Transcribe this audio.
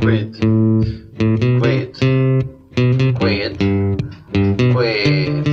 quit, quit, quit, quit.